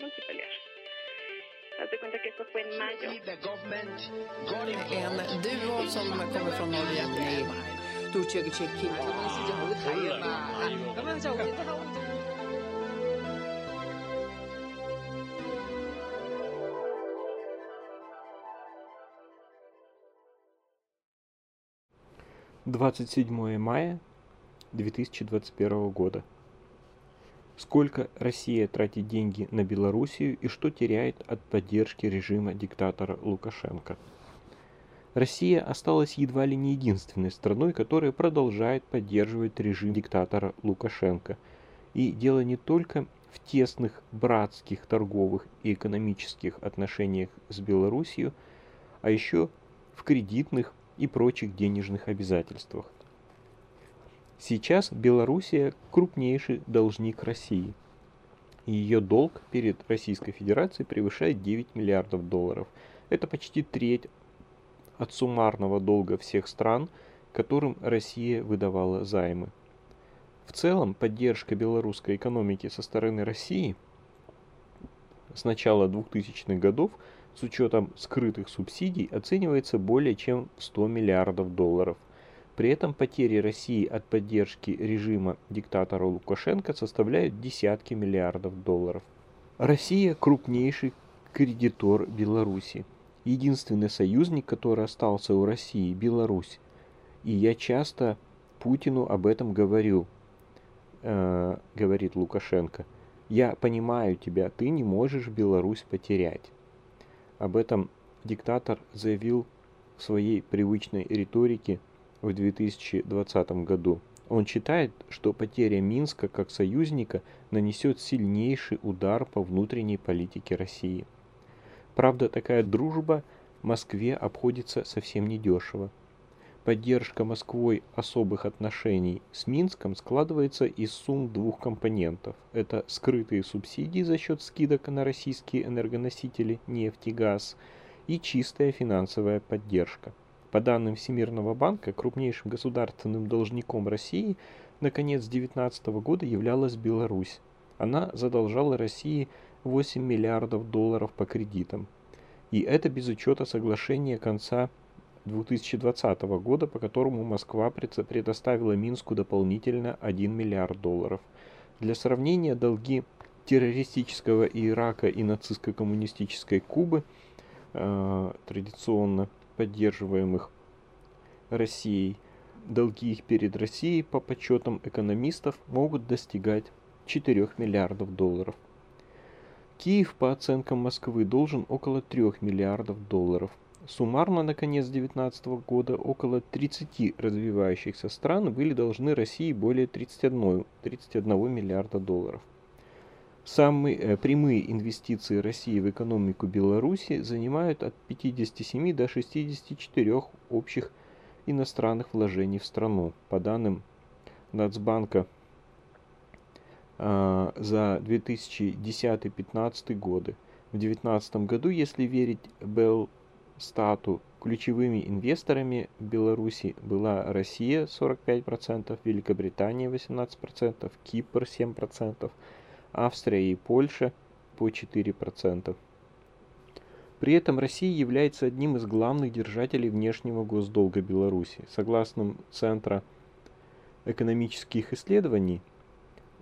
no se pelear. Haz cuenta que esto fue en mayo. En duo som kommer från Norge. Двадцать седьмое мая 2021 года. Сколько Россия тратит деньги на Белоруссию и что теряет от поддержки режима диктатора Лукашенко? Россия осталась едва ли не единственной страной, которая продолжает поддерживать режим диктатора Лукашенко. И дело не только в тесных братских торговых и экономических отношениях с Белоруссией, а еще в кредитных и прочих денежных обязательствах. Сейчас Белоруссия крупнейший должник России. Ее долг перед Российской Федерацией превышает 9 миллиардов долларов. Это почти треть от суммарного долга всех стран, которым Россия выдавала займы. В целом, поддержка белорусской экономики со стороны России с начала 2000-х годов с учетом скрытых субсидий оценивается более чем в 100 миллиардов долларов. При этом потери России от поддержки режима диктатора Лукашенко составляют десятки миллиардов долларов. Россия крупнейший кредитор Беларуси. Единственный союзник, который остался у России, Беларусь. И я часто Путину об этом говорю, э, говорит Лукашенко. Я понимаю тебя, ты не можешь Беларусь потерять. Об этом диктатор заявил в своей привычной риторике в 2020 году. Он считает, что потеря Минска как союзника нанесет сильнейший удар по внутренней политике России. Правда, такая дружба Москве обходится совсем недешево. Поддержка Москвой особых отношений с Минском складывается из сумм двух компонентов. Это скрытые субсидии за счет скидок на российские энергоносители, нефть и газ, и чистая финансовая поддержка. По данным Всемирного банка, крупнейшим государственным должником России на конец 2019 года являлась Беларусь. Она задолжала России 8 миллиардов долларов по кредитам. И это без учета соглашения конца 2020 года, по которому Москва предоставила Минску дополнительно 1 миллиард долларов. Для сравнения, долги террористического Ирака и нацистско-коммунистической Кубы э, традиционно поддерживаемых Россией, долги их перед Россией по подсчетам экономистов могут достигать 4 миллиардов долларов. Киев, по оценкам Москвы, должен около 3 миллиардов долларов. Суммарно на конец 2019 года около 30 развивающихся стран были должны России более 31, 31 миллиарда долларов. Самые э, прямые инвестиции России в экономику Беларуси занимают от 57 до 64 общих иностранных вложений в страну. По данным Нацбанка э, за 2010-2015 годы. В 2019 году, если верить Белстату, ключевыми инвесторами в Беларуси была Россия 45%, Великобритания 18%, Кипр 7%, Австрия и Польша по 4%. При этом Россия является одним из главных держателей внешнего госдолга Беларуси. Согласно Центра экономических исследований,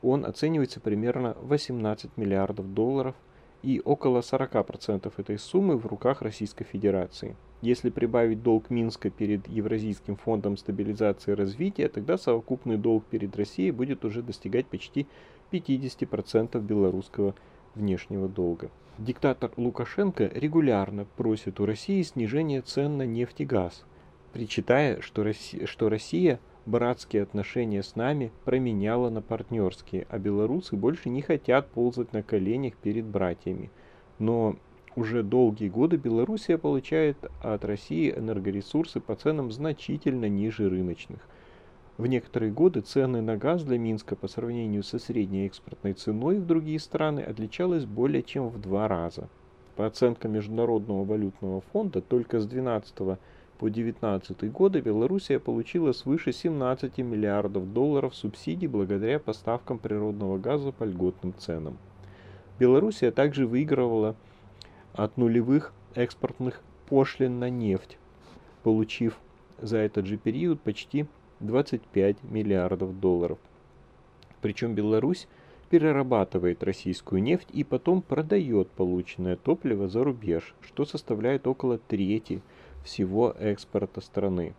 он оценивается примерно 18 миллиардов долларов и около 40% этой суммы в руках Российской Федерации. Если прибавить долг Минска перед Евразийским фондом стабилизации и развития, тогда совокупный долг перед Россией будет уже достигать почти 50% белорусского внешнего долга. Диктатор Лукашенко регулярно просит у России снижения цен на нефть и газ, причитая, что Россия, что Россия братские отношения с нами променяла на партнерские, а белорусы больше не хотят ползать на коленях перед братьями. Но уже долгие годы Белоруссия получает от России энергоресурсы по ценам значительно ниже рыночных. В некоторые годы цены на газ для Минска по сравнению со средней экспортной ценой в другие страны отличалась более чем в два раза. По оценкам Международного валютного фонда, только с 12 по 2019 годы Белоруссия получила свыше 17 миллиардов долларов субсидий благодаря поставкам природного газа по льготным ценам. Белоруссия также выигрывала от нулевых экспортных пошлин на нефть, получив за этот же период почти 25 миллиардов долларов. Причем Беларусь перерабатывает российскую нефть и потом продает полученное топливо за рубеж, что составляет около трети всего экспорта страны.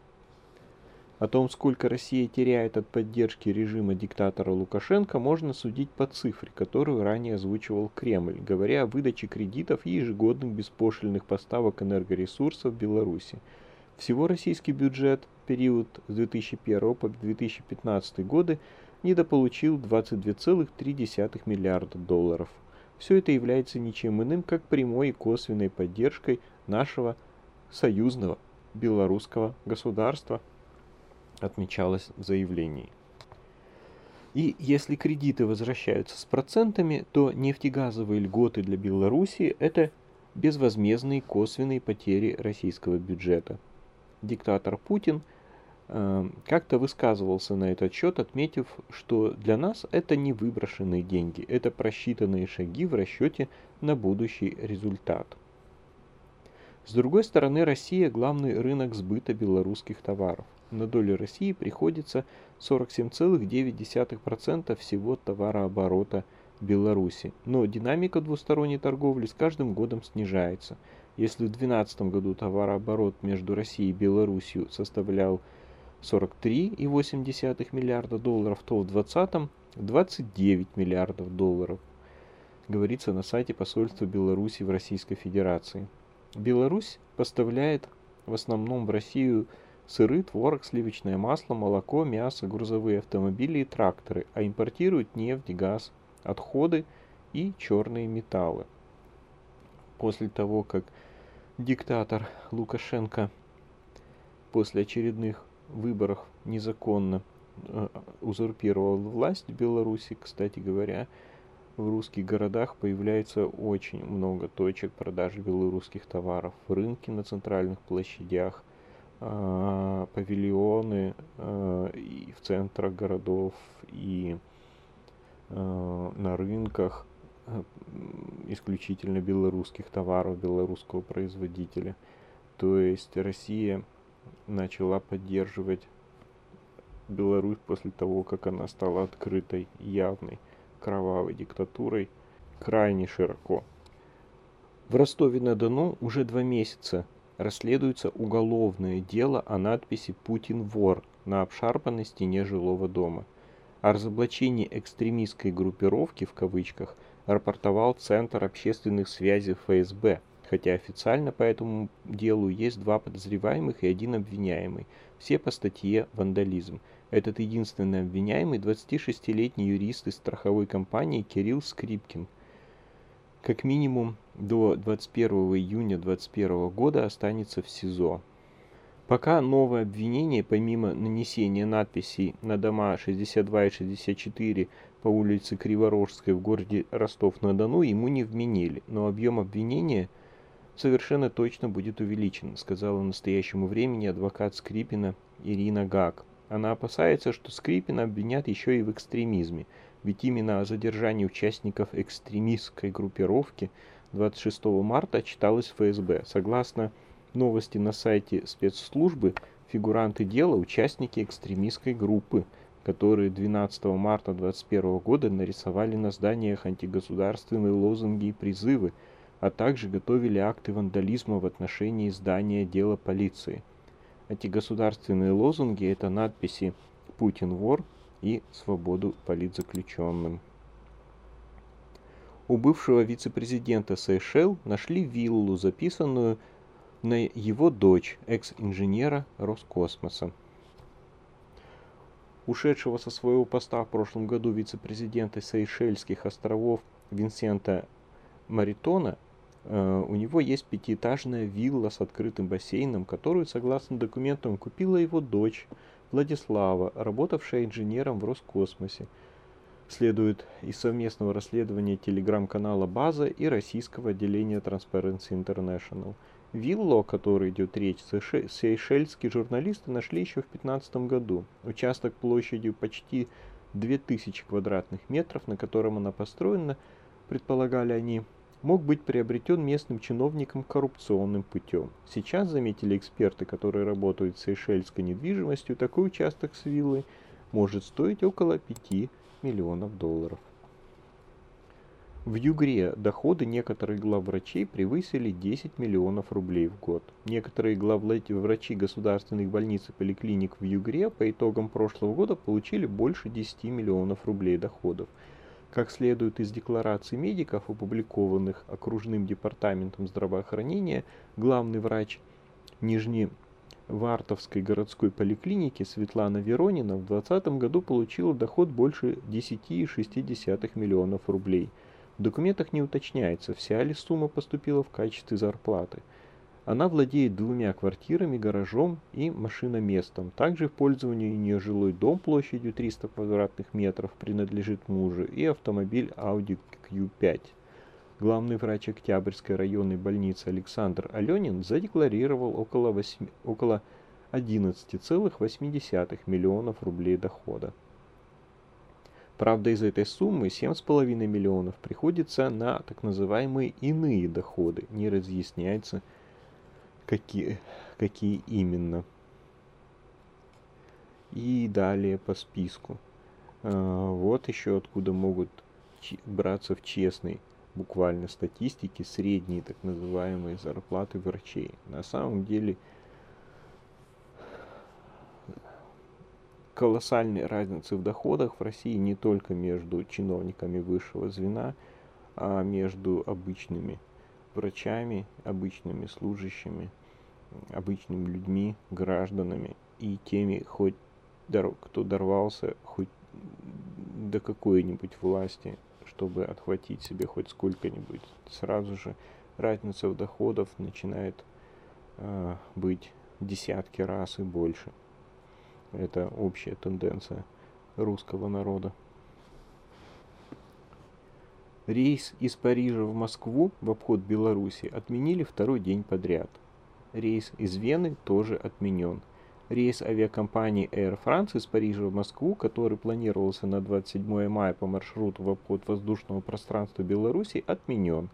О том, сколько Россия теряет от поддержки режима диктатора Лукашенко, можно судить по цифре, которую ранее озвучивал Кремль, говоря о выдаче кредитов и ежегодных беспошлиных поставок энергоресурсов Беларуси. Всего российский бюджет в период с 2001 по 2015 годы недополучил 22,3 миллиарда долларов. Все это является ничем иным, как прямой и косвенной поддержкой нашего союзного белорусского государства отмечалось в заявлении. И если кредиты возвращаются с процентами, то нефтегазовые льготы для Беларуси – это безвозмездные косвенные потери российского бюджета. Диктатор Путин э, как-то высказывался на этот счет, отметив, что для нас это не выброшенные деньги, это просчитанные шаги в расчете на будущий результат. С другой стороны, Россия – главный рынок сбыта белорусских товаров на долю России приходится 47,9% всего товарооборота Беларуси. Но динамика двусторонней торговли с каждым годом снижается. Если в 2012 году товарооборот между Россией и Беларусью составлял 43,8 миллиарда долларов, то в 2020 29 миллиардов долларов, говорится на сайте посольства Беларуси в Российской Федерации. Беларусь поставляет в основном в Россию сыры, творог, сливочное масло, молоко, мясо, грузовые автомобили и тракторы, а импортируют нефть, газ, отходы и черные металлы. После того, как диктатор Лукашенко после очередных выборов незаконно э, узурпировал власть в Беларуси, кстати говоря, в русских городах появляется очень много точек продажи белорусских товаров. Рынки на центральных площадях, э, павильоны э, и в центрах городов, и э, на рынках э, исключительно белорусских товаров, белорусского производителя. То есть Россия начала поддерживать Беларусь после того, как она стала открытой, явной, кровавой диктатурой крайне широко. В Ростове-на-Дону уже два месяца расследуется уголовное дело о надписи «Путин вор» на обшарпанной стене жилого дома. О разоблачении экстремистской группировки в кавычках рапортовал Центр общественных связей ФСБ, хотя официально по этому делу есть два подозреваемых и один обвиняемый, все по статье «Вандализм». Этот единственный обвиняемый 26-летний юрист из страховой компании Кирилл Скрипкин – как минимум до 21 июня 2021 года останется в СИЗО. Пока новое обвинение, помимо нанесения надписей на дома 62 и 64 по улице Криворожской в городе Ростов-на-Дону, ему не вменили, но объем обвинения совершенно точно будет увеличен, сказала настоящему времени адвокат Скрипина Ирина Гак. Она опасается, что Скрипина обвинят еще и в экстремизме – ведь именно о задержании участников экстремистской группировки 26 марта читалось ФСБ. Согласно новости на сайте спецслужбы, фигуранты дела – участники экстремистской группы, которые 12 марта 2021 года нарисовали на зданиях антигосударственные лозунги и призывы, а также готовили акты вандализма в отношении здания дела полиции. Антигосударственные лозунги – это надписи «Путин вор», и свободу политзаключенным. У бывшего вице-президента Сейшел нашли виллу, записанную на его дочь, экс-инженера Роскосмоса. Ушедшего со своего поста в прошлом году вице-президента Сейшельских островов Винсента Маритона у него есть пятиэтажная вилла с открытым бассейном, которую, согласно документам, купила его дочь Владислава, работавшая инженером в Роскосмосе. Следует из совместного расследования телеграм-канала «База» и российского отделения Transparency International. Виллу, о которой идет речь, сейшельские журналисты нашли еще в 2015 году. Участок площадью почти 2000 квадратных метров, на котором она построена, предполагали они, мог быть приобретен местным чиновником коррупционным путем. Сейчас, заметили эксперты, которые работают с сейшельской недвижимостью, такой участок с виллой может стоить около 5 миллионов долларов. В Югре доходы некоторых главврачей превысили 10 миллионов рублей в год. Некоторые главврачи государственных больниц и поликлиник в Югре по итогам прошлого года получили больше 10 миллионов рублей доходов. Как следует из деклараций медиков, опубликованных окружным департаментом здравоохранения, главный врач Нижневартовской городской поликлиники Светлана Веронина в 2020 году получила доход больше 10,6 миллионов рублей – в документах не уточняется, вся ли сумма поступила в качестве зарплаты. Она владеет двумя квартирами, гаражом и машиноместом. Также в пользовании у нее жилой дом площадью 300 квадратных метров принадлежит мужу и автомобиль Audi Q5. Главный врач Октябрьской районной больницы Александр Аленин задекларировал около, 8, около 11,8 миллионов рублей дохода. Правда, из этой суммы 7,5 миллионов приходится на так называемые иные доходы. Не разъясняется, какие, какие именно. И далее по списку. А, вот еще откуда могут браться в честной буквально статистике средние так называемые зарплаты врачей. На самом деле колоссальной разницы в доходах в России не только между чиновниками высшего звена, а между обычными врачами, обычными служащими, обычными людьми, гражданами и теми, хоть кто дорвался хоть до какой-нибудь власти, чтобы отхватить себе хоть сколько-нибудь. Сразу же разница в доходах начинает э, быть десятки раз и больше. Это общая тенденция русского народа. Рейс из Парижа в Москву в обход Беларуси отменили второй день подряд. Рейс из Вены тоже отменен. Рейс авиакомпании Air France из Парижа в Москву, который планировался на 27 мая по маршруту в обход воздушного пространства Беларуси, отменен.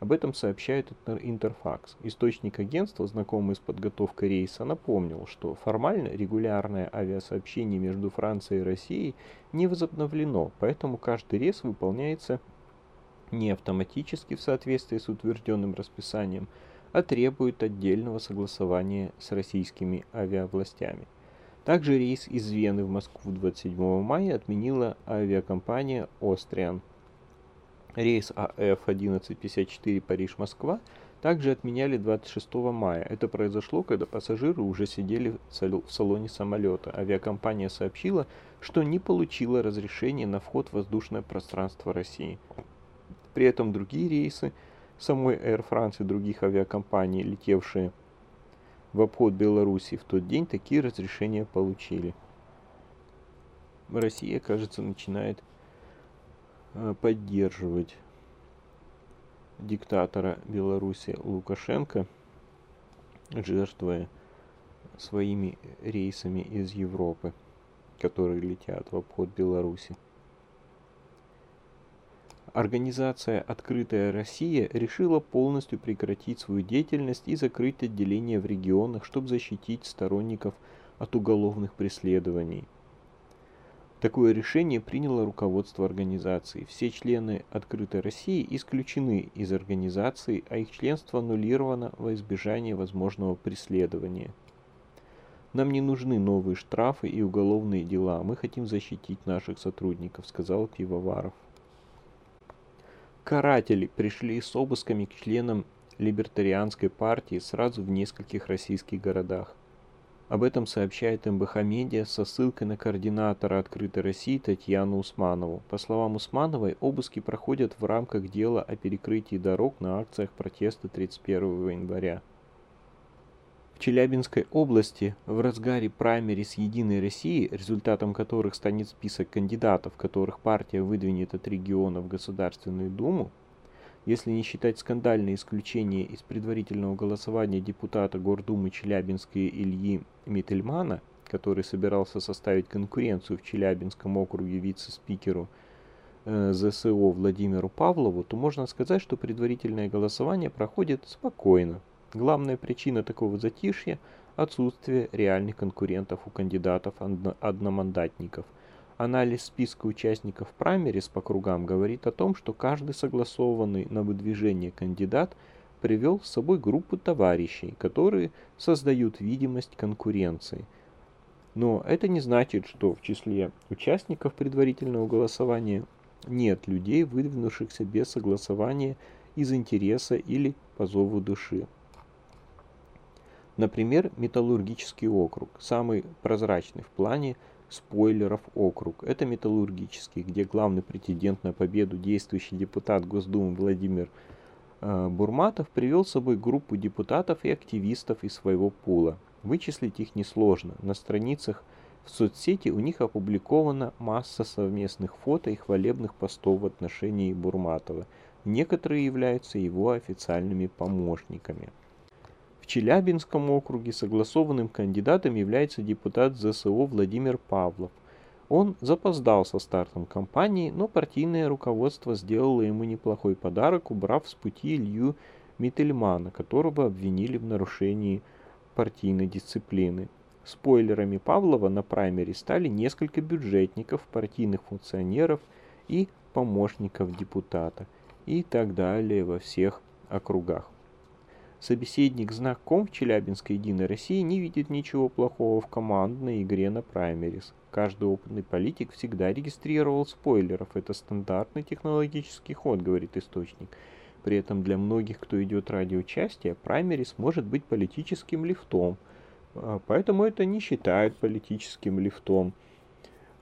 Об этом сообщает Интерфакс. Источник агентства, знакомый с подготовкой рейса, напомнил, что формально регулярное авиасообщение между Францией и Россией не возобновлено, поэтому каждый рейс выполняется не автоматически в соответствии с утвержденным расписанием, а требует отдельного согласования с российскими авиавластями. Также рейс из Вены в Москву 27 мая отменила авиакомпания Austrian – Рейс АФ 1154 Париж-Москва также отменяли 26 мая. Это произошло, когда пассажиры уже сидели в салоне самолета. Авиакомпания сообщила, что не получила разрешения на вход в воздушное пространство России. При этом другие рейсы самой Air France и других авиакомпаний, летевшие в обход Беларуси в тот день, такие разрешения получили. Россия, кажется, начинает Э, поддерживать диктатора Беларуси Лукашенко, жертвуя своими рейсами из Европы, которые летят в обход Беларуси. Организация «Открытая Россия» решила полностью прекратить свою деятельность и закрыть отделения в регионах, чтобы защитить сторонников от уголовных преследований – Такое решение приняло руководство организации. Все члены «Открытой России» исключены из организации, а их членство аннулировано во избежание возможного преследования. Нам не нужны новые штрафы и уголовные дела. Мы хотим защитить наших сотрудников, сказал Пивоваров. Каратели пришли с обысками к членам либертарианской партии сразу в нескольких российских городах. Об этом сообщает МБХ Медиа со ссылкой на координатора «Открытой России» Татьяну Усманову. По словам Усмановой, обыски проходят в рамках дела о перекрытии дорог на акциях протеста 31 января. В Челябинской области в разгаре праймерис Единой России, результатом которых станет список кандидатов, которых партия выдвинет от региона в Государственную Думу, если не считать скандальное исключение из предварительного голосования депутата Гордумы Челябинской Ильи Миттельмана, который собирался составить конкуренцию в Челябинском округе вице-спикеру э, ЗСО Владимиру Павлову, то можно сказать, что предварительное голосование проходит спокойно. Главная причина такого затишья – отсутствие реальных конкурентов у кандидатов-одномандатников. Анализ списка участников праймерис по кругам говорит о том, что каждый согласованный на выдвижение кандидат привел с собой группу товарищей, которые создают видимость конкуренции – но это не значит, что в числе участников предварительного голосования нет людей, выдвинувшихся без согласования из интереса или по зову души. Например, Металлургический округ, самый прозрачный в плане спойлеров округ. Это Металлургический, где главный претендент на победу действующий депутат Госдумы Владимир э, Бурматов привел с собой группу депутатов и активистов из своего пула. Вычислить их несложно. На страницах в соцсети у них опубликована масса совместных фото и хвалебных постов в отношении Бурматова. Некоторые являются его официальными помощниками. Челябинском округе согласованным кандидатом является депутат ЗСО Владимир Павлов. Он запоздал со стартом кампании, но партийное руководство сделало ему неплохой подарок, убрав с пути Илью Миттельмана, которого обвинили в нарушении партийной дисциплины. Спойлерами Павлова на праймере стали несколько бюджетников, партийных функционеров и помощников депутата и так далее во всех округах. Собеседник знаком в Челябинской Единой России не видит ничего плохого в командной игре на праймерис. Каждый опытный политик всегда регистрировал спойлеров. Это стандартный технологический ход, говорит источник. При этом для многих, кто идет ради участия, праймерис может быть политическим лифтом. А, поэтому это не считают политическим лифтом.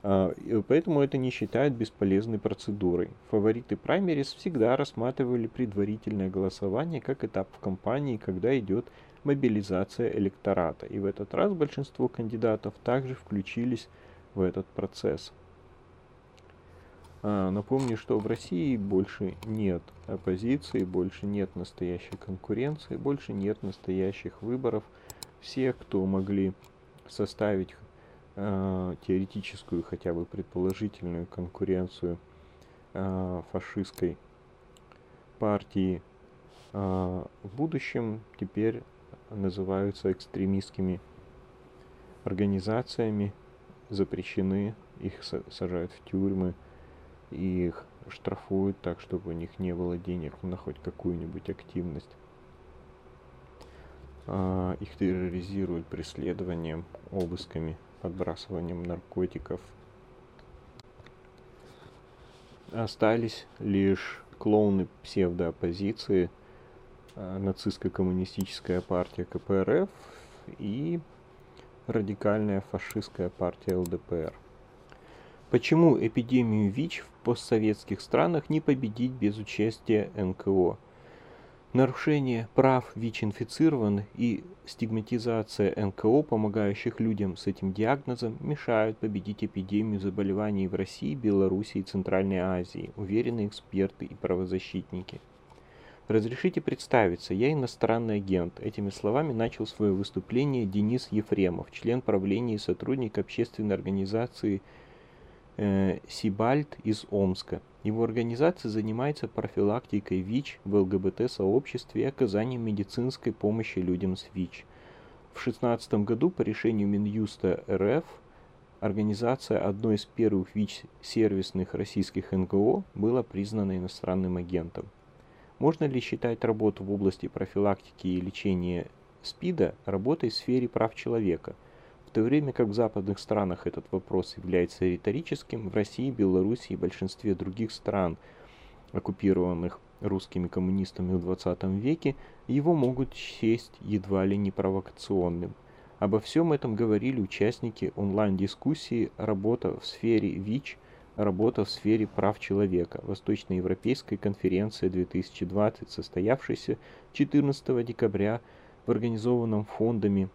А, поэтому это не считают бесполезной процедурой. Фавориты праймерис всегда рассматривали предварительное голосование как этап в кампании, когда идет мобилизация электората. И в этот раз большинство кандидатов также включились в этот процесс. А, напомню, что в России больше нет оппозиции, больше нет настоящей конкуренции, больше нет настоящих выборов. Все, кто могли составить теоретическую, хотя бы предположительную конкуренцию э, фашистской партии э, в будущем, теперь называются экстремистскими организациями, запрещены, их сажают в тюрьмы, и их штрафуют так, чтобы у них не было денег на хоть какую-нибудь активность. Их терроризируют преследованием, обысками, подбрасыванием наркотиков. Остались лишь клоуны псевдооппозиции, а, нацистско-коммунистическая партия КПРФ и радикальная фашистская партия ЛДПР. Почему эпидемию ВИЧ в постсоветских странах не победить без участия НКО? Нарушение прав ВИЧ-инфицированных и стигматизация НКО, помогающих людям с этим диагнозом, мешают победить эпидемию заболеваний в России, Беларуси и Центральной Азии, уверены эксперты и правозащитники. Разрешите представиться, я иностранный агент. Этими словами начал свое выступление Денис Ефремов, член правления и сотрудник общественной организации Сибальт из Омска. Его организация занимается профилактикой ВИЧ в ЛГБТ-сообществе и оказанием медицинской помощи людям с ВИЧ. В 2016 году по решению Минюста РФ организация одной из первых ВИЧ-сервисных российских НГО была признана иностранным агентом. Можно ли считать работу в области профилактики и лечения СПИДа работой в сфере прав человека – то время как в западных странах этот вопрос является риторическим, в России, Беларуси и большинстве других стран, оккупированных русскими коммунистами в 20 веке, его могут счесть едва ли не провокационным. Обо всем этом говорили участники онлайн-дискуссии «Работа в сфере ВИЧ», «Работа в сфере прав человека» Восточноевропейской конференции 2020, состоявшейся 14 декабря в организованном фондами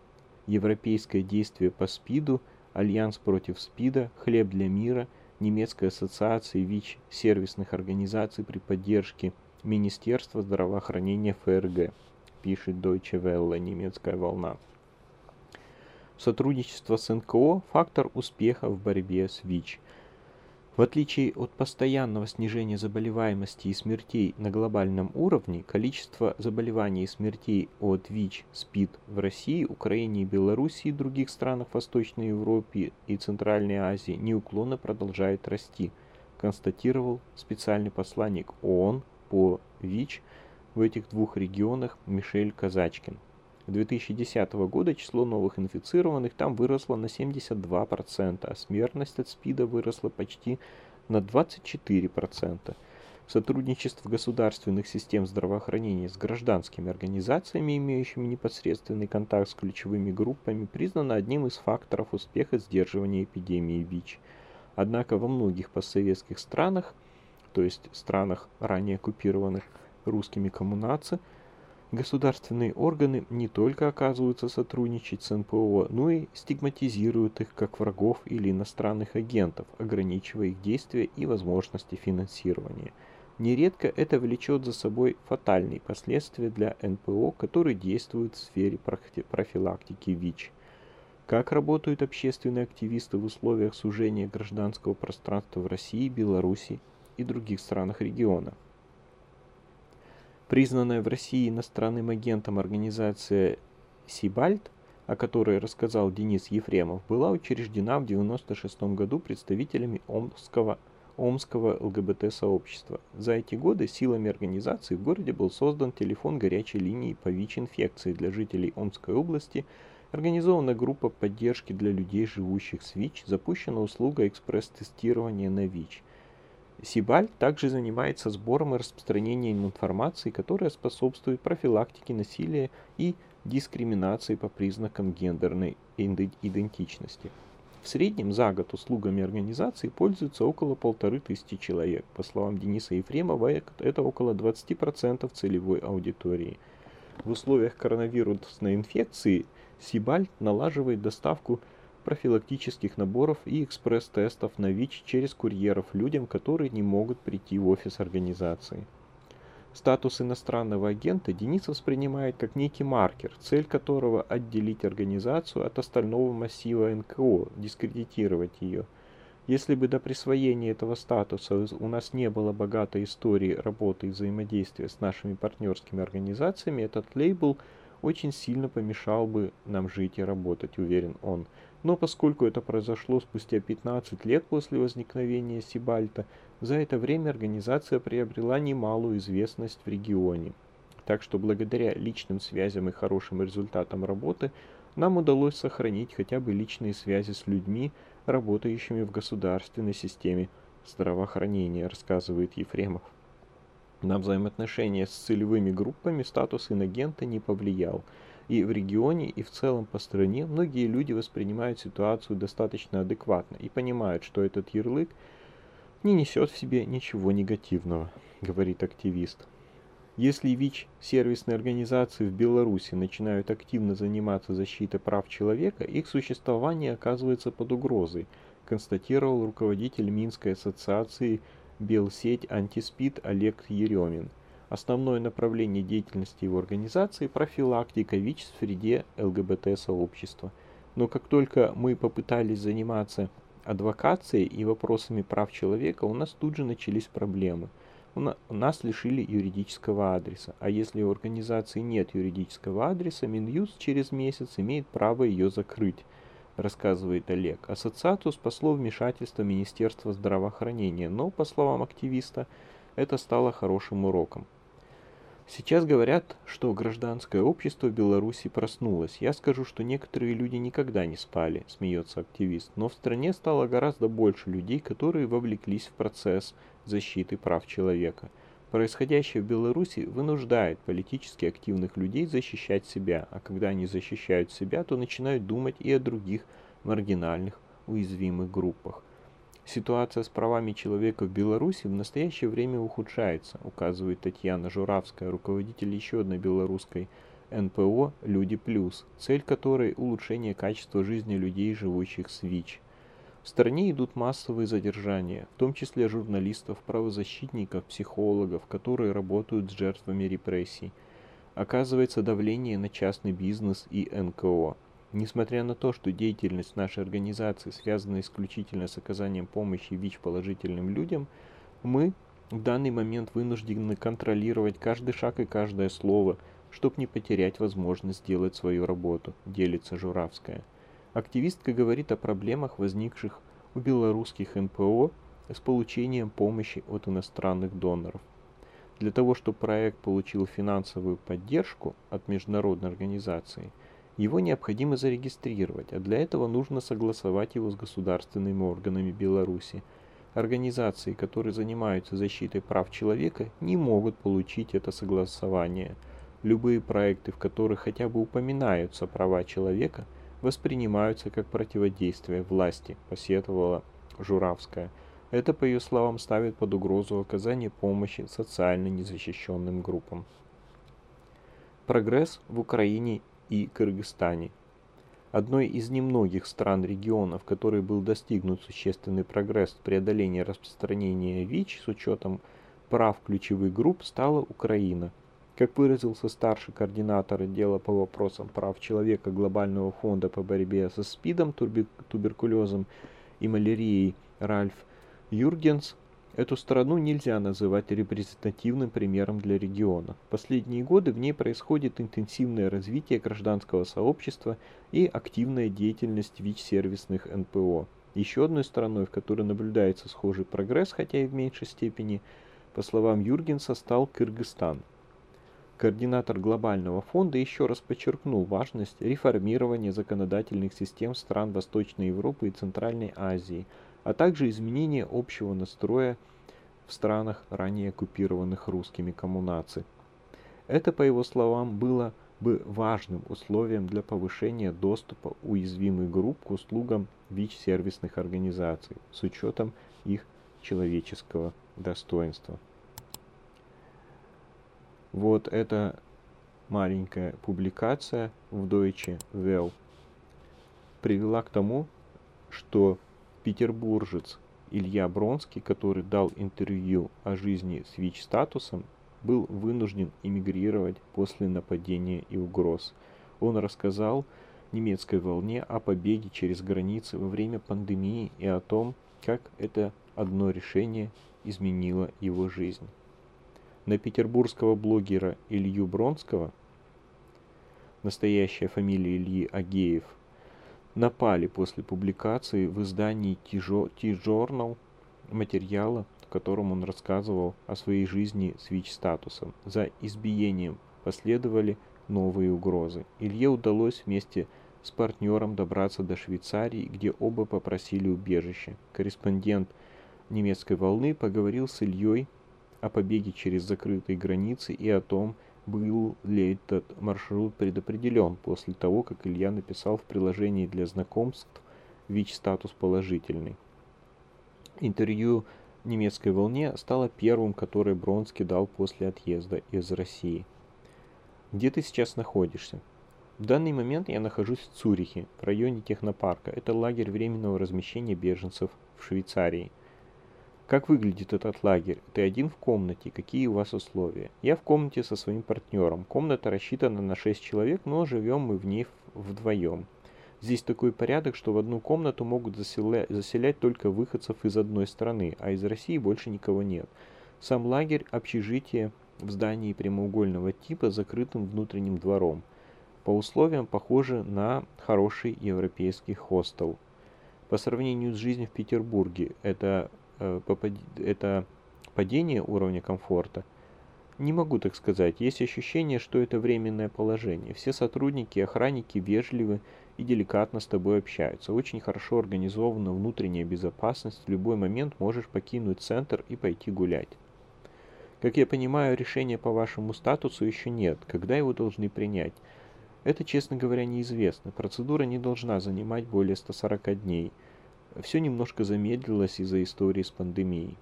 Европейское действие по СПИДу, Альянс против СПИДа, Хлеб для мира, Немецкая ассоциация ВИЧ сервисных организаций при поддержке Министерства здравоохранения ФРГ, пишет Deutsche Welle, немецкая волна. Сотрудничество с НКО – фактор успеха в борьбе с ВИЧ. В отличие от постоянного снижения заболеваемости и смертей на глобальном уровне, количество заболеваний и смертей от ВИЧ, СПИД в России, Украине и Белоруссии и других странах Восточной Европы и Центральной Азии неуклонно продолжает расти, констатировал специальный посланник ООН по ВИЧ в этих двух регионах Мишель Казачкин. 2010 года число новых инфицированных там выросло на 72%, а смертность от СПИДа выросла почти на 24%. Сотрудничество государственных систем здравоохранения с гражданскими организациями, имеющими непосредственный контакт с ключевыми группами, признано одним из факторов успеха сдерживания эпидемии ВИЧ. Однако во многих постсоветских странах, то есть странах, ранее оккупированных русскими коммунаци, Государственные органы не только оказываются сотрудничать с НПО, но и стигматизируют их как врагов или иностранных агентов, ограничивая их действия и возможности финансирования. Нередко это влечет за собой фатальные последствия для НПО, которые действуют в сфере профилактики ВИЧ. Как работают общественные активисты в условиях сужения гражданского пространства в России, Беларуси и других странах региона? Признанная в России иностранным агентом организация Сибальт, о которой рассказал Денис Ефремов, была учреждена в 1996 году представителями Омского, Омского ЛГБТ-сообщества. За эти годы силами организации в городе был создан телефон горячей линии по ВИЧ-инфекции для жителей Омской области, организована группа поддержки для людей, живущих с ВИЧ, запущена услуга экспресс-тестирования на ВИЧ – Сибаль также занимается сбором и распространением информации, которая способствует профилактике насилия и дискриминации по признакам гендерной идентичности. В среднем за год услугами организации пользуются около полторы тысячи человек. По словам Дениса Ефремова, это около 20% целевой аудитории. В условиях коронавирусной инфекции Сибаль налаживает доставку профилактических наборов и экспресс-тестов на ВИЧ через курьеров людям, которые не могут прийти в офис организации. Статус иностранного агента Денис воспринимает как некий маркер, цель которого отделить организацию от остального массива НКО, дискредитировать ее. Если бы до присвоения этого статуса у нас не было богатой истории работы и взаимодействия с нашими партнерскими организациями, этот лейбл очень сильно помешал бы нам жить и работать, уверен он. Но поскольку это произошло спустя 15 лет после возникновения Сибальта, за это время организация приобрела немалую известность в регионе. Так что благодаря личным связям и хорошим результатам работы нам удалось сохранить хотя бы личные связи с людьми, работающими в государственной системе здравоохранения, рассказывает Ефремов. На взаимоотношения с целевыми группами статус инагента не повлиял – и в регионе, и в целом по стране многие люди воспринимают ситуацию достаточно адекватно и понимают, что этот ярлык не несет в себе ничего негативного, говорит активист. Если ВИЧ-сервисные организации в Беларуси начинают активно заниматься защитой прав человека, их существование оказывается под угрозой, констатировал руководитель Минской ассоциации Белсеть Антиспид Олег Еремин – Основное направление деятельности его организации – профилактика ВИЧ в среде ЛГБТ-сообщества. Но как только мы попытались заниматься адвокацией и вопросами прав человека, у нас тут же начались проблемы. Нас лишили юридического адреса, а если у организации нет юридического адреса, Минюст через месяц имеет право ее закрыть, рассказывает Олег. Ассоциацию спасло вмешательство Министерства здравоохранения, но, по словам активиста, это стало хорошим уроком. Сейчас говорят, что гражданское общество в Беларуси проснулось. Я скажу, что некоторые люди никогда не спали, смеется активист. Но в стране стало гораздо больше людей, которые вовлеклись в процесс защиты прав человека. Происходящее в Беларуси вынуждает политически активных людей защищать себя, а когда они защищают себя, то начинают думать и о других маргинальных, уязвимых группах. Ситуация с правами человека в Беларуси в настоящее время ухудшается, указывает Татьяна Журавская, руководитель еще одной белорусской НПО «Люди плюс», цель которой – улучшение качества жизни людей, живущих с ВИЧ. В стране идут массовые задержания, в том числе журналистов, правозащитников, психологов, которые работают с жертвами репрессий. Оказывается давление на частный бизнес и НКО – Несмотря на то, что деятельность нашей организации связана исключительно с оказанием помощи ВИЧ-положительным людям, мы в данный момент вынуждены контролировать каждый шаг и каждое слово, чтобы не потерять возможность сделать свою работу, делится Журавская. Активистка говорит о проблемах, возникших у белорусских НПО с получением помощи от иностранных доноров. Для того, чтобы проект получил финансовую поддержку от международной организации, его необходимо зарегистрировать, а для этого нужно согласовать его с государственными органами Беларуси. Организации, которые занимаются защитой прав человека, не могут получить это согласование. Любые проекты, в которых хотя бы упоминаются права человека, воспринимаются как противодействие власти, посетовала Журавская. Это, по ее словам, ставит под угрозу оказание помощи социально незащищенным группам. Прогресс в Украине и Кыргызстане. Одной из немногих стран региона, в которой был достигнут существенный прогресс в преодолении распространения ВИЧ с учетом прав ключевых групп, стала Украина. Как выразился старший координатор отдела по вопросам прав человека Глобального фонда по борьбе со СПИДом, туберкулезом и малярией Ральф Юргенс, эту страну нельзя называть репрезентативным примером для региона. Последние годы в ней происходит интенсивное развитие гражданского сообщества и активная деятельность ВИЧ-сервисных НПО. Еще одной страной, в которой наблюдается схожий прогресс, хотя и в меньшей степени, по словам Юргенса, стал Кыргызстан. Координатор глобального фонда еще раз подчеркнул важность реформирования законодательных систем стран Восточной Европы и Центральной Азии – а также изменение общего настроя в странах, ранее оккупированных русскими коммунаций. Это, по его словам, было бы важным условием для повышения доступа уязвимых групп к услугам ВИЧ-сервисных организаций с учетом их человеческого достоинства. Вот эта маленькая публикация в Deutsche Welle привела к тому, что Петербуржец Илья Бронский, который дал интервью о жизни с ВИЧ-статусом, был вынужден эмигрировать после нападения и угроз. Он рассказал немецкой волне о побеге через границы во время пандемии и о том, как это одно решение изменило его жизнь. На петербургского блогера Илью Бронского, настоящая фамилия Ильи Агеев – напали после публикации в издании T-Journal материала, в котором он рассказывал о своей жизни с ВИЧ-статусом. За избиением последовали новые угрозы. Илье удалось вместе с партнером добраться до Швейцарии, где оба попросили убежище. Корреспондент немецкой волны поговорил с Ильей о побеге через закрытые границы и о том, был ли этот маршрут предопределен после того, как Илья написал в приложении для знакомств ВИЧ-статус положительный. Интервью немецкой волне стало первым, которое Бронский дал после отъезда из России. Где ты сейчас находишься? В данный момент я нахожусь в Цюрихе, в районе технопарка. Это лагерь временного размещения беженцев в Швейцарии – как выглядит этот лагерь? Ты один в комнате? Какие у вас условия? Я в комнате со своим партнером. Комната рассчитана на 6 человек, но живем мы в ней вдвоем. Здесь такой порядок, что в одну комнату могут заселя... заселять только выходцев из одной страны, а из России больше никого нет. Сам лагерь – общежитие в здании прямоугольного типа с закрытым внутренним двором. По условиям похоже на хороший европейский хостел. По сравнению с жизнью в Петербурге, это это падение уровня комфорта, не могу так сказать. Есть ощущение, что это временное положение. Все сотрудники и охранники вежливы и деликатно с тобой общаются. Очень хорошо организована внутренняя безопасность. В любой момент можешь покинуть центр и пойти гулять. Как я понимаю, решения по вашему статусу еще нет. Когда его должны принять? Это, честно говоря, неизвестно. Процедура не должна занимать более 140 дней все немножко замедлилось из-за истории с пандемией.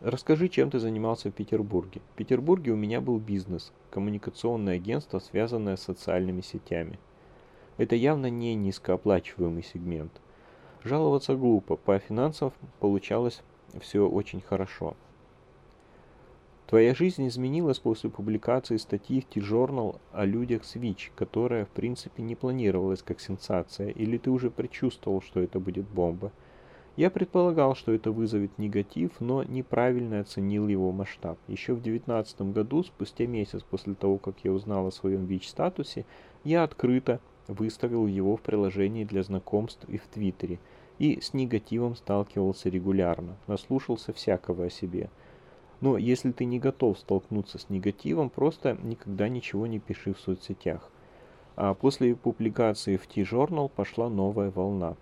Расскажи, чем ты занимался в Петербурге. В Петербурге у меня был бизнес, коммуникационное агентство, связанное с социальными сетями. Это явно не низкооплачиваемый сегмент. Жаловаться глупо, по финансам получалось все очень хорошо. Твоя жизнь изменилась после публикации статьи в T-Journal о людях с ВИЧ, которая в принципе не планировалась как сенсация, или ты уже предчувствовал, что это будет бомба. Я предполагал, что это вызовет негатив, но неправильно оценил его масштаб. Еще в 2019 году, спустя месяц после того, как я узнал о своем ВИЧ-статусе, я открыто выставил его в приложении для знакомств и в Твиттере, и с негативом сталкивался регулярно, наслушался всякого о себе – но если ты не готов столкнуться с негативом, просто никогда ничего не пиши в соцсетях. А после публикации в T-Journal пошла новая волна.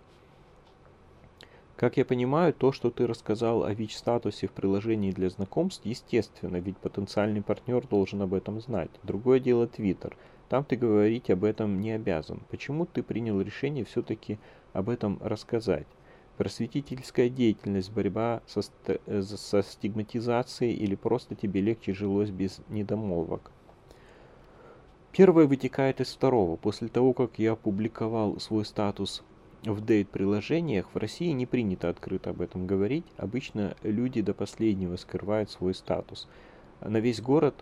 Как я понимаю, то, что ты рассказал о ВИЧ-статусе в приложении для знакомств, естественно, ведь потенциальный партнер должен об этом знать. Другое дело Twitter. Там ты говорить об этом не обязан. Почему ты принял решение все-таки об этом рассказать? Просветительская деятельность, борьба со, э, со стигматизацией или просто тебе легче жилось без недомолвок. Первое вытекает из второго. После того, как я опубликовал свой статус в дейт-приложениях, в России не принято открыто об этом говорить. Обычно люди до последнего скрывают свой статус. На весь город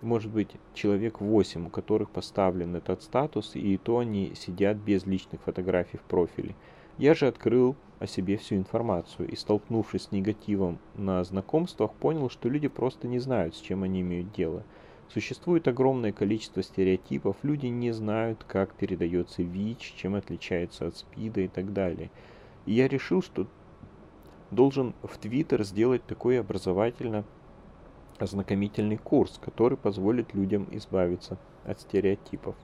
может быть человек 8, у которых поставлен этот статус, и то они сидят без личных фотографий в профиле. Я же открыл о себе всю информацию и, столкнувшись с негативом на знакомствах, понял, что люди просто не знают, с чем они имеют дело. Существует огромное количество стереотипов, люди не знают, как передается ВИЧ, чем отличается от СПИДа и так далее. И я решил, что должен в Твиттер сделать такой образовательно ознакомительный курс, который позволит людям избавиться от стереотипов.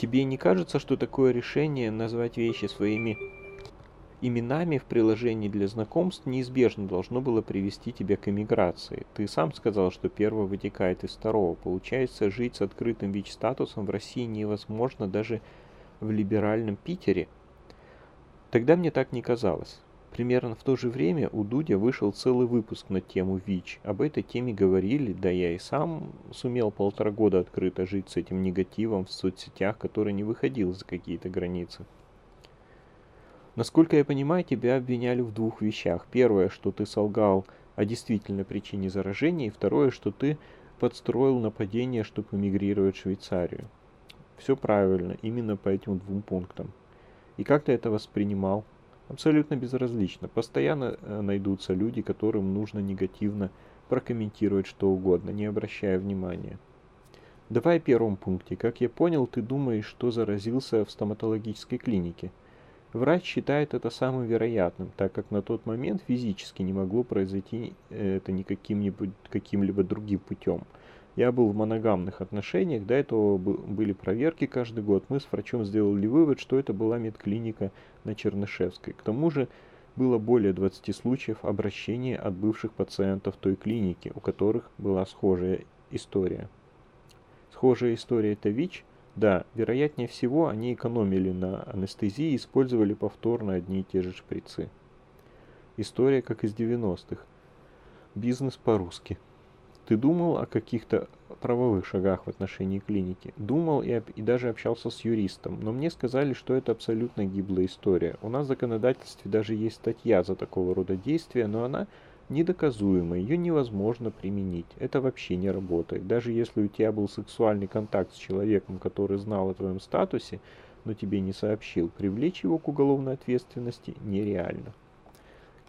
Тебе не кажется, что такое решение назвать вещи своими именами в приложении для знакомств неизбежно должно было привести тебя к эмиграции? Ты сам сказал, что первое вытекает из второго. Получается, жить с открытым ВИЧ-статусом в России невозможно даже в либеральном Питере? Тогда мне так не казалось. Примерно в то же время у Дудя вышел целый выпуск на тему ВИЧ. Об этой теме говорили, да я и сам сумел полтора года открыто жить с этим негативом в соцсетях, который не выходил за какие-то границы. Насколько я понимаю, тебя обвиняли в двух вещах. Первое, что ты солгал о действительной причине заражения, и второе, что ты подстроил нападение, чтобы эмигрировать в Швейцарию. Все правильно, именно по этим двум пунктам. И как ты это воспринимал? Абсолютно безразлично. Постоянно э, найдутся люди, которым нужно негативно прокомментировать что угодно, не обращая внимания. Давай о первом пункте. Как я понял, ты думаешь, что заразился в стоматологической клинике. Врач считает это самым вероятным, так как на тот момент физически не могло произойти э, это никаким-либо каким-либо другим путем. Я был в моногамных отношениях, до этого были проверки каждый год. Мы с врачом сделали вывод, что это была медклиника на Чернышевской. К тому же было более 20 случаев обращения от бывших пациентов той клиники, у которых была схожая история. Схожая история это ВИЧ? Да, вероятнее всего они экономили на анестезии и использовали повторно одни и те же шприцы. История как из 90-х. Бизнес по-русски. Ты думал о каких-то правовых шагах в отношении клиники? Думал и, и даже общался с юристом, но мне сказали, что это абсолютно гиблая история. У нас в законодательстве даже есть статья за такого рода действия, но она недоказуема, ее невозможно применить. Это вообще не работает. Даже если у тебя был сексуальный контакт с человеком, который знал о твоем статусе, но тебе не сообщил, привлечь его к уголовной ответственности нереально.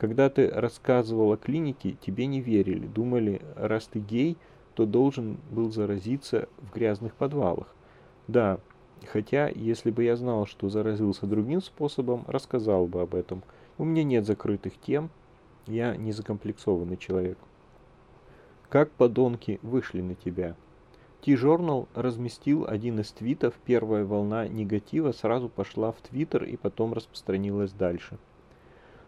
Когда ты рассказывал о клинике, тебе не верили, думали, раз ты гей, то должен был заразиться в грязных подвалах. Да, хотя, если бы я знал, что заразился другим способом, рассказал бы об этом. У меня нет закрытых тем, я не закомплексованный человек. Как подонки вышли на тебя? T-Journal разместил один из твитов, первая волна негатива сразу пошла в Твиттер и потом распространилась дальше.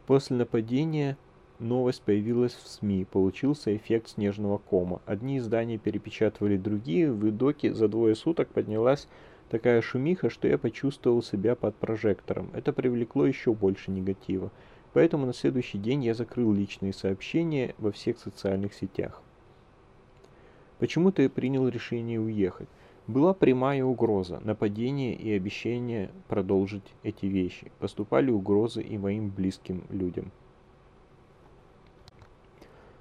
После нападения новость появилась в СМИ, получился эффект снежного кома. Одни издания перепечатывали другие, в Идоке за двое суток поднялась такая шумиха, что я почувствовал себя под прожектором. Это привлекло еще больше негатива. Поэтому на следующий день я закрыл личные сообщения во всех социальных сетях. Почему ты принял решение уехать? Была прямая угроза, нападение и обещание продолжить эти вещи. Поступали угрозы и моим близким людям.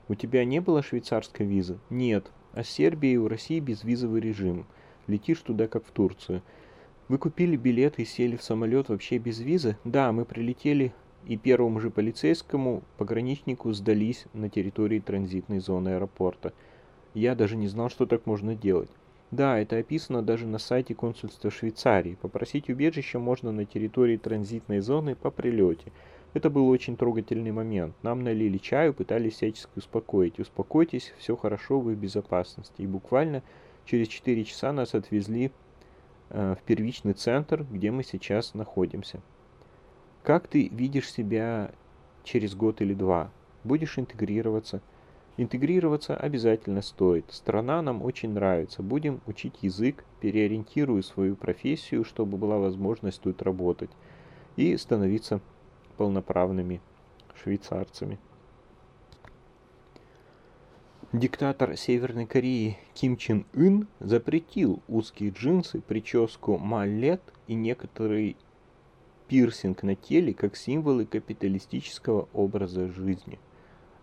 У тебя не было швейцарской визы? Нет. А с Сербией у России безвизовый режим. Летишь туда, как в Турцию. Вы купили билеты и сели в самолет вообще без визы? Да, мы прилетели и первому же полицейскому пограничнику сдались на территории транзитной зоны аэропорта. Я даже не знал, что так можно делать. Да, это описано даже на сайте консульства Швейцарии. Попросить убежище можно на территории транзитной зоны по прилете. Это был очень трогательный момент. Нам налили чаю, пытались всячески успокоить. Успокойтесь, все хорошо, вы в безопасности. И буквально через 4 часа нас отвезли э, в первичный центр, где мы сейчас находимся. Как ты видишь себя через год или два? Будешь интегрироваться? Интегрироваться обязательно стоит. Страна нам очень нравится. Будем учить язык, переориентирую свою профессию, чтобы была возможность тут работать и становиться полноправными швейцарцами. Диктатор Северной Кореи Ким Чен Ын запретил узкие джинсы, прическу малет и некоторый пирсинг на теле как символы капиталистического образа жизни –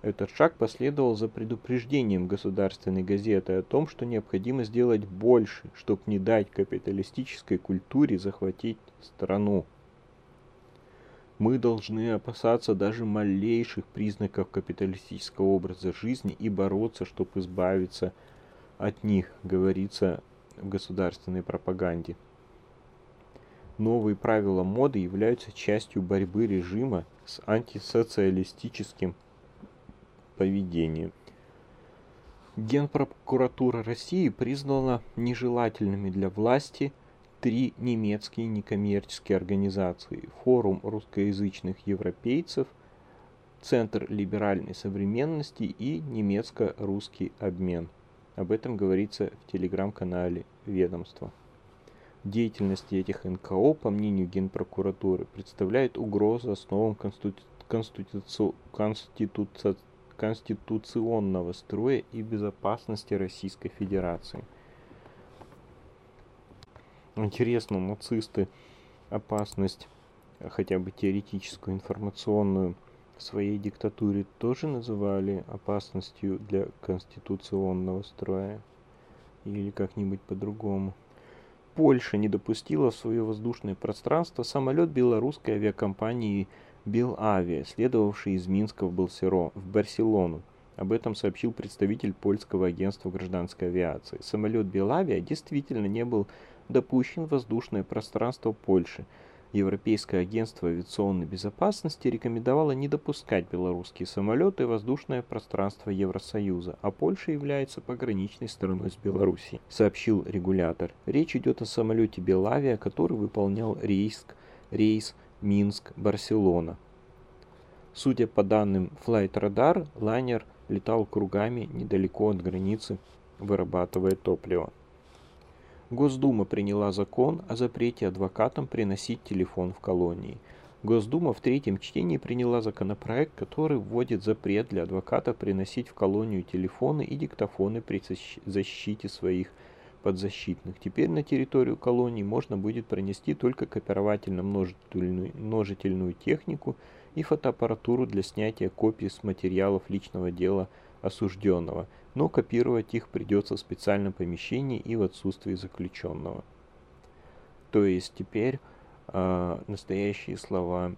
этот шаг последовал за предупреждением государственной газеты о том, что необходимо сделать больше, чтобы не дать капиталистической культуре захватить страну. Мы должны опасаться даже малейших признаков капиталистического образа жизни и бороться, чтобы избавиться от них, говорится в государственной пропаганде. Новые правила моды являются частью борьбы режима с антисоциалистическим поведению. Генпрокуратура России признала нежелательными для власти три немецкие некоммерческие организации. Форум русскоязычных европейцев, Центр либеральной современности и немецко-русский обмен. Об этом говорится в телеграм-канале ведомства. Деятельность этих НКО, по мнению Генпрокуратуры, представляет угрозу основам конститу... конституци... конституци конституционного строя и безопасности Российской Федерации. Интересно, нацисты опасность, хотя бы теоретическую, информационную, в своей диктатуре тоже называли опасностью для конституционного строя или как-нибудь по-другому. Польша не допустила в свое воздушное пространство самолет белорусской авиакомпании Белавиа, следовавший из Минска в, Балсеро, в Барселону. Об этом сообщил представитель польского агентства гражданской авиации. Самолет Белавиа действительно не был допущен в воздушное пространство Польши. Европейское агентство авиационной безопасности рекомендовало не допускать белорусские самолеты в воздушное пространство Евросоюза, а Польша является пограничной стороной с Белоруссией, сообщил регулятор. Речь идет о самолете Белавиа, который выполнял рейс, рейс Минск-Барселона. Судя по данным Flight Radar, лайнер летал кругами недалеко от границы, вырабатывая топливо. Госдума приняла закон о запрете адвокатам приносить телефон в колонии. Госдума в третьем чтении приняла законопроект, который вводит запрет для адвокатов приносить в колонию телефоны и диктофоны при защите своих подзащитных. Теперь на территорию колонии можно будет пронести только копировательно-множительную множительную технику и фотоаппаратуру для снятия копий с материалов личного дела осужденного, но копировать их придется в специальном помещении и в отсутствии заключенного. То есть теперь э, настоящие слова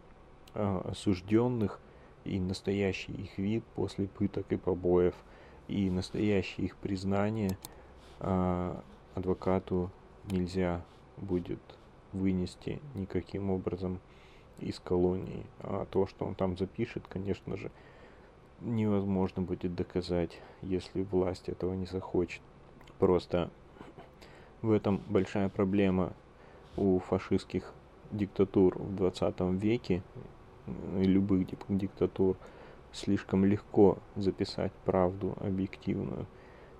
э, осужденных и настоящий их вид после пыток и побоев и настоящее их признание э, адвокату нельзя будет вынести никаким образом из колонии. А то, что он там запишет, конечно же, невозможно будет доказать, если власть этого не захочет. Просто в этом большая проблема у фашистских диктатур в 20 веке, любых диктатур, слишком легко записать правду объективную.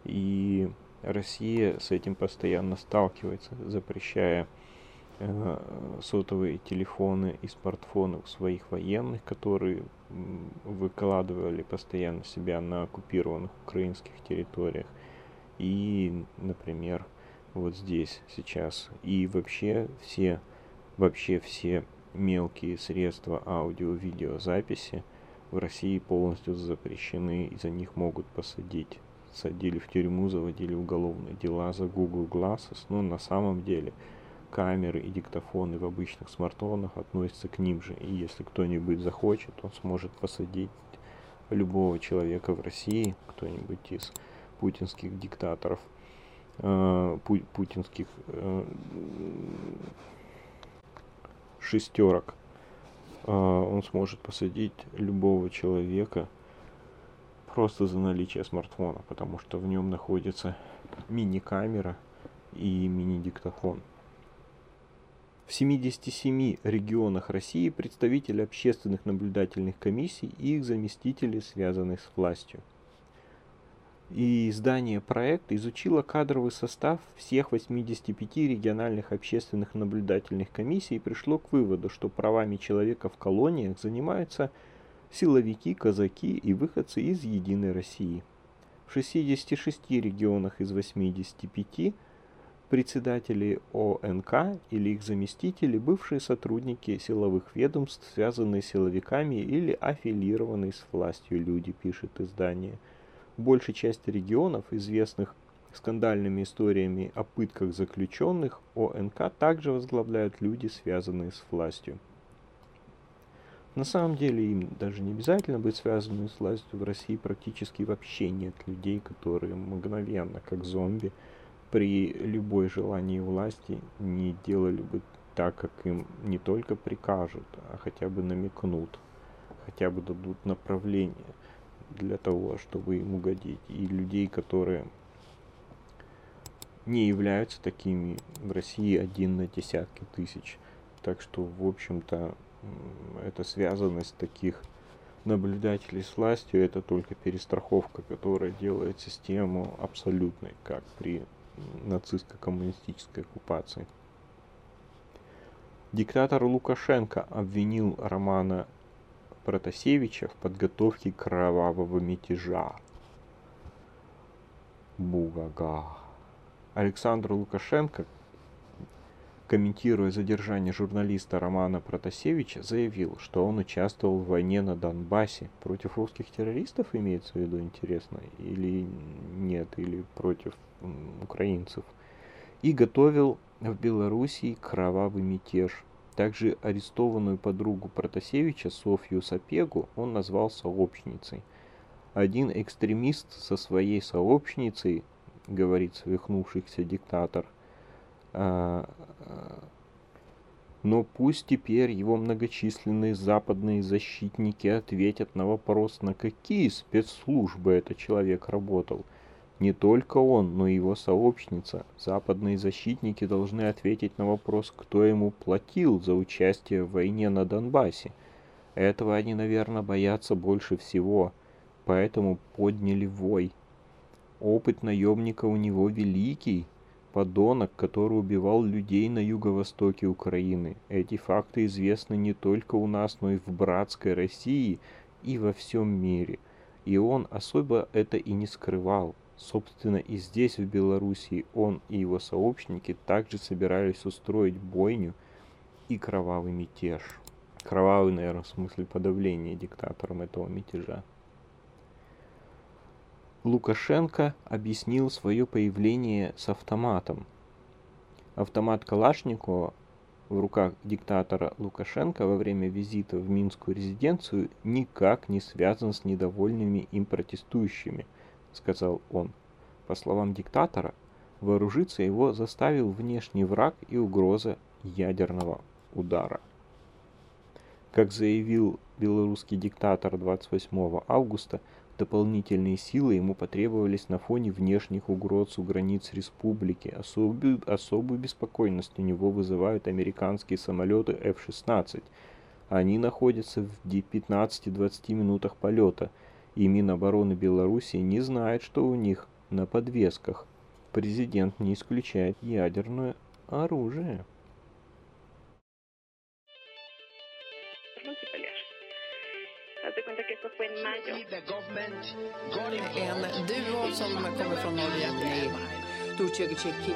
И Россия с этим постоянно сталкивается, запрещая э, сотовые телефоны и смартфоны у своих военных, которые выкладывали постоянно себя на оккупированных украинских территориях. И, например, вот здесь сейчас. И вообще все, вообще все мелкие средства аудио-видеозаписи в России полностью запрещены, и за них могут посадить. Садили в тюрьму, заводили уголовные дела за Google Glasses, но на самом деле камеры и диктофоны в обычных смартфонах относятся к ним же. И если кто-нибудь захочет, он сможет посадить любого человека в России, кто-нибудь из путинских диктаторов, э, пу путинских э, шестерок, э, он сможет посадить любого человека просто за наличие смартфона, потому что в нем находится мини-камера и мини-диктофон. В 77 регионах России представители общественных наблюдательных комиссий и их заместители, связанных с властью. И издание проекта изучило кадровый состав всех 85 региональных общественных наблюдательных комиссий и пришло к выводу, что правами человека в колониях занимаются силовики, казаки и выходцы из Единой России. В 66 регионах из 85 председатели ОНК или их заместители, бывшие сотрудники силовых ведомств, связанные с силовиками или аффилированные с властью люди, пишет издание. Большая часть регионов, известных скандальными историями о пытках заключенных, ОНК также возглавляют люди, связанные с властью. На самом деле им даже не обязательно быть связанными с властью. В России практически вообще нет людей, которые мгновенно, как зомби, при любой желании власти не делали бы так, как им не только прикажут, а хотя бы намекнут, хотя бы дадут направление для того, чтобы им угодить. И людей, которые не являются такими в России один на десятки тысяч. Так что, в общем-то, эта связанность таких наблюдателей с властью это только перестраховка, которая делает систему абсолютной, как при нацистско-коммунистической оккупации. Диктатор Лукашенко обвинил Романа Протасевича в подготовке кровавого мятежа. Бугага. Александр Лукашенко, комментируя задержание журналиста Романа Протасевича, заявил, что он участвовал в войне на Донбассе. Против русских террористов имеется в виду, интересно, или нет, или против украинцев. И готовил в Белоруссии кровавый мятеж. Также арестованную подругу Протасевича Софью Сапегу он назвал сообщницей. Один экстремист со своей сообщницей, говорит свихнувшийся диктатор, но пусть теперь его многочисленные западные защитники ответят на вопрос, на какие спецслужбы этот человек работал. Не только он, но и его сообщница, западные защитники должны ответить на вопрос, кто ему платил за участие в войне на Донбассе. Этого они, наверное, боятся больше всего, поэтому подняли вой. Опыт наемника у него великий, подонок, который убивал людей на юго-востоке Украины. Эти факты известны не только у нас, но и в братской России и во всем мире. И он особо это и не скрывал. Собственно, и здесь, в Белоруссии, он и его сообщники также собирались устроить бойню и кровавый мятеж. Кровавый, наверное, в смысле подавления диктатором этого мятежа. Лукашенко объяснил свое появление с автоматом. Автомат Калашникова в руках диктатора Лукашенко во время визита в Минскую резиденцию никак не связан с недовольными им протестующими, сказал он. По словам диктатора, вооружиться его заставил внешний враг и угроза ядерного удара. Как заявил белорусский диктатор 28 августа, Дополнительные силы ему потребовались на фоне внешних угроз у границ республики. Особую, особую беспокойность у него вызывают американские самолеты F-16. Они находятся в 15-20 минутах полета, и Минобороны Беларуси не знает, что у них на подвесках. Президент не исключает ядерное оружие. cuenta que esto fue en mayo. En duo som kommer från Norge. 또 저기 제 키.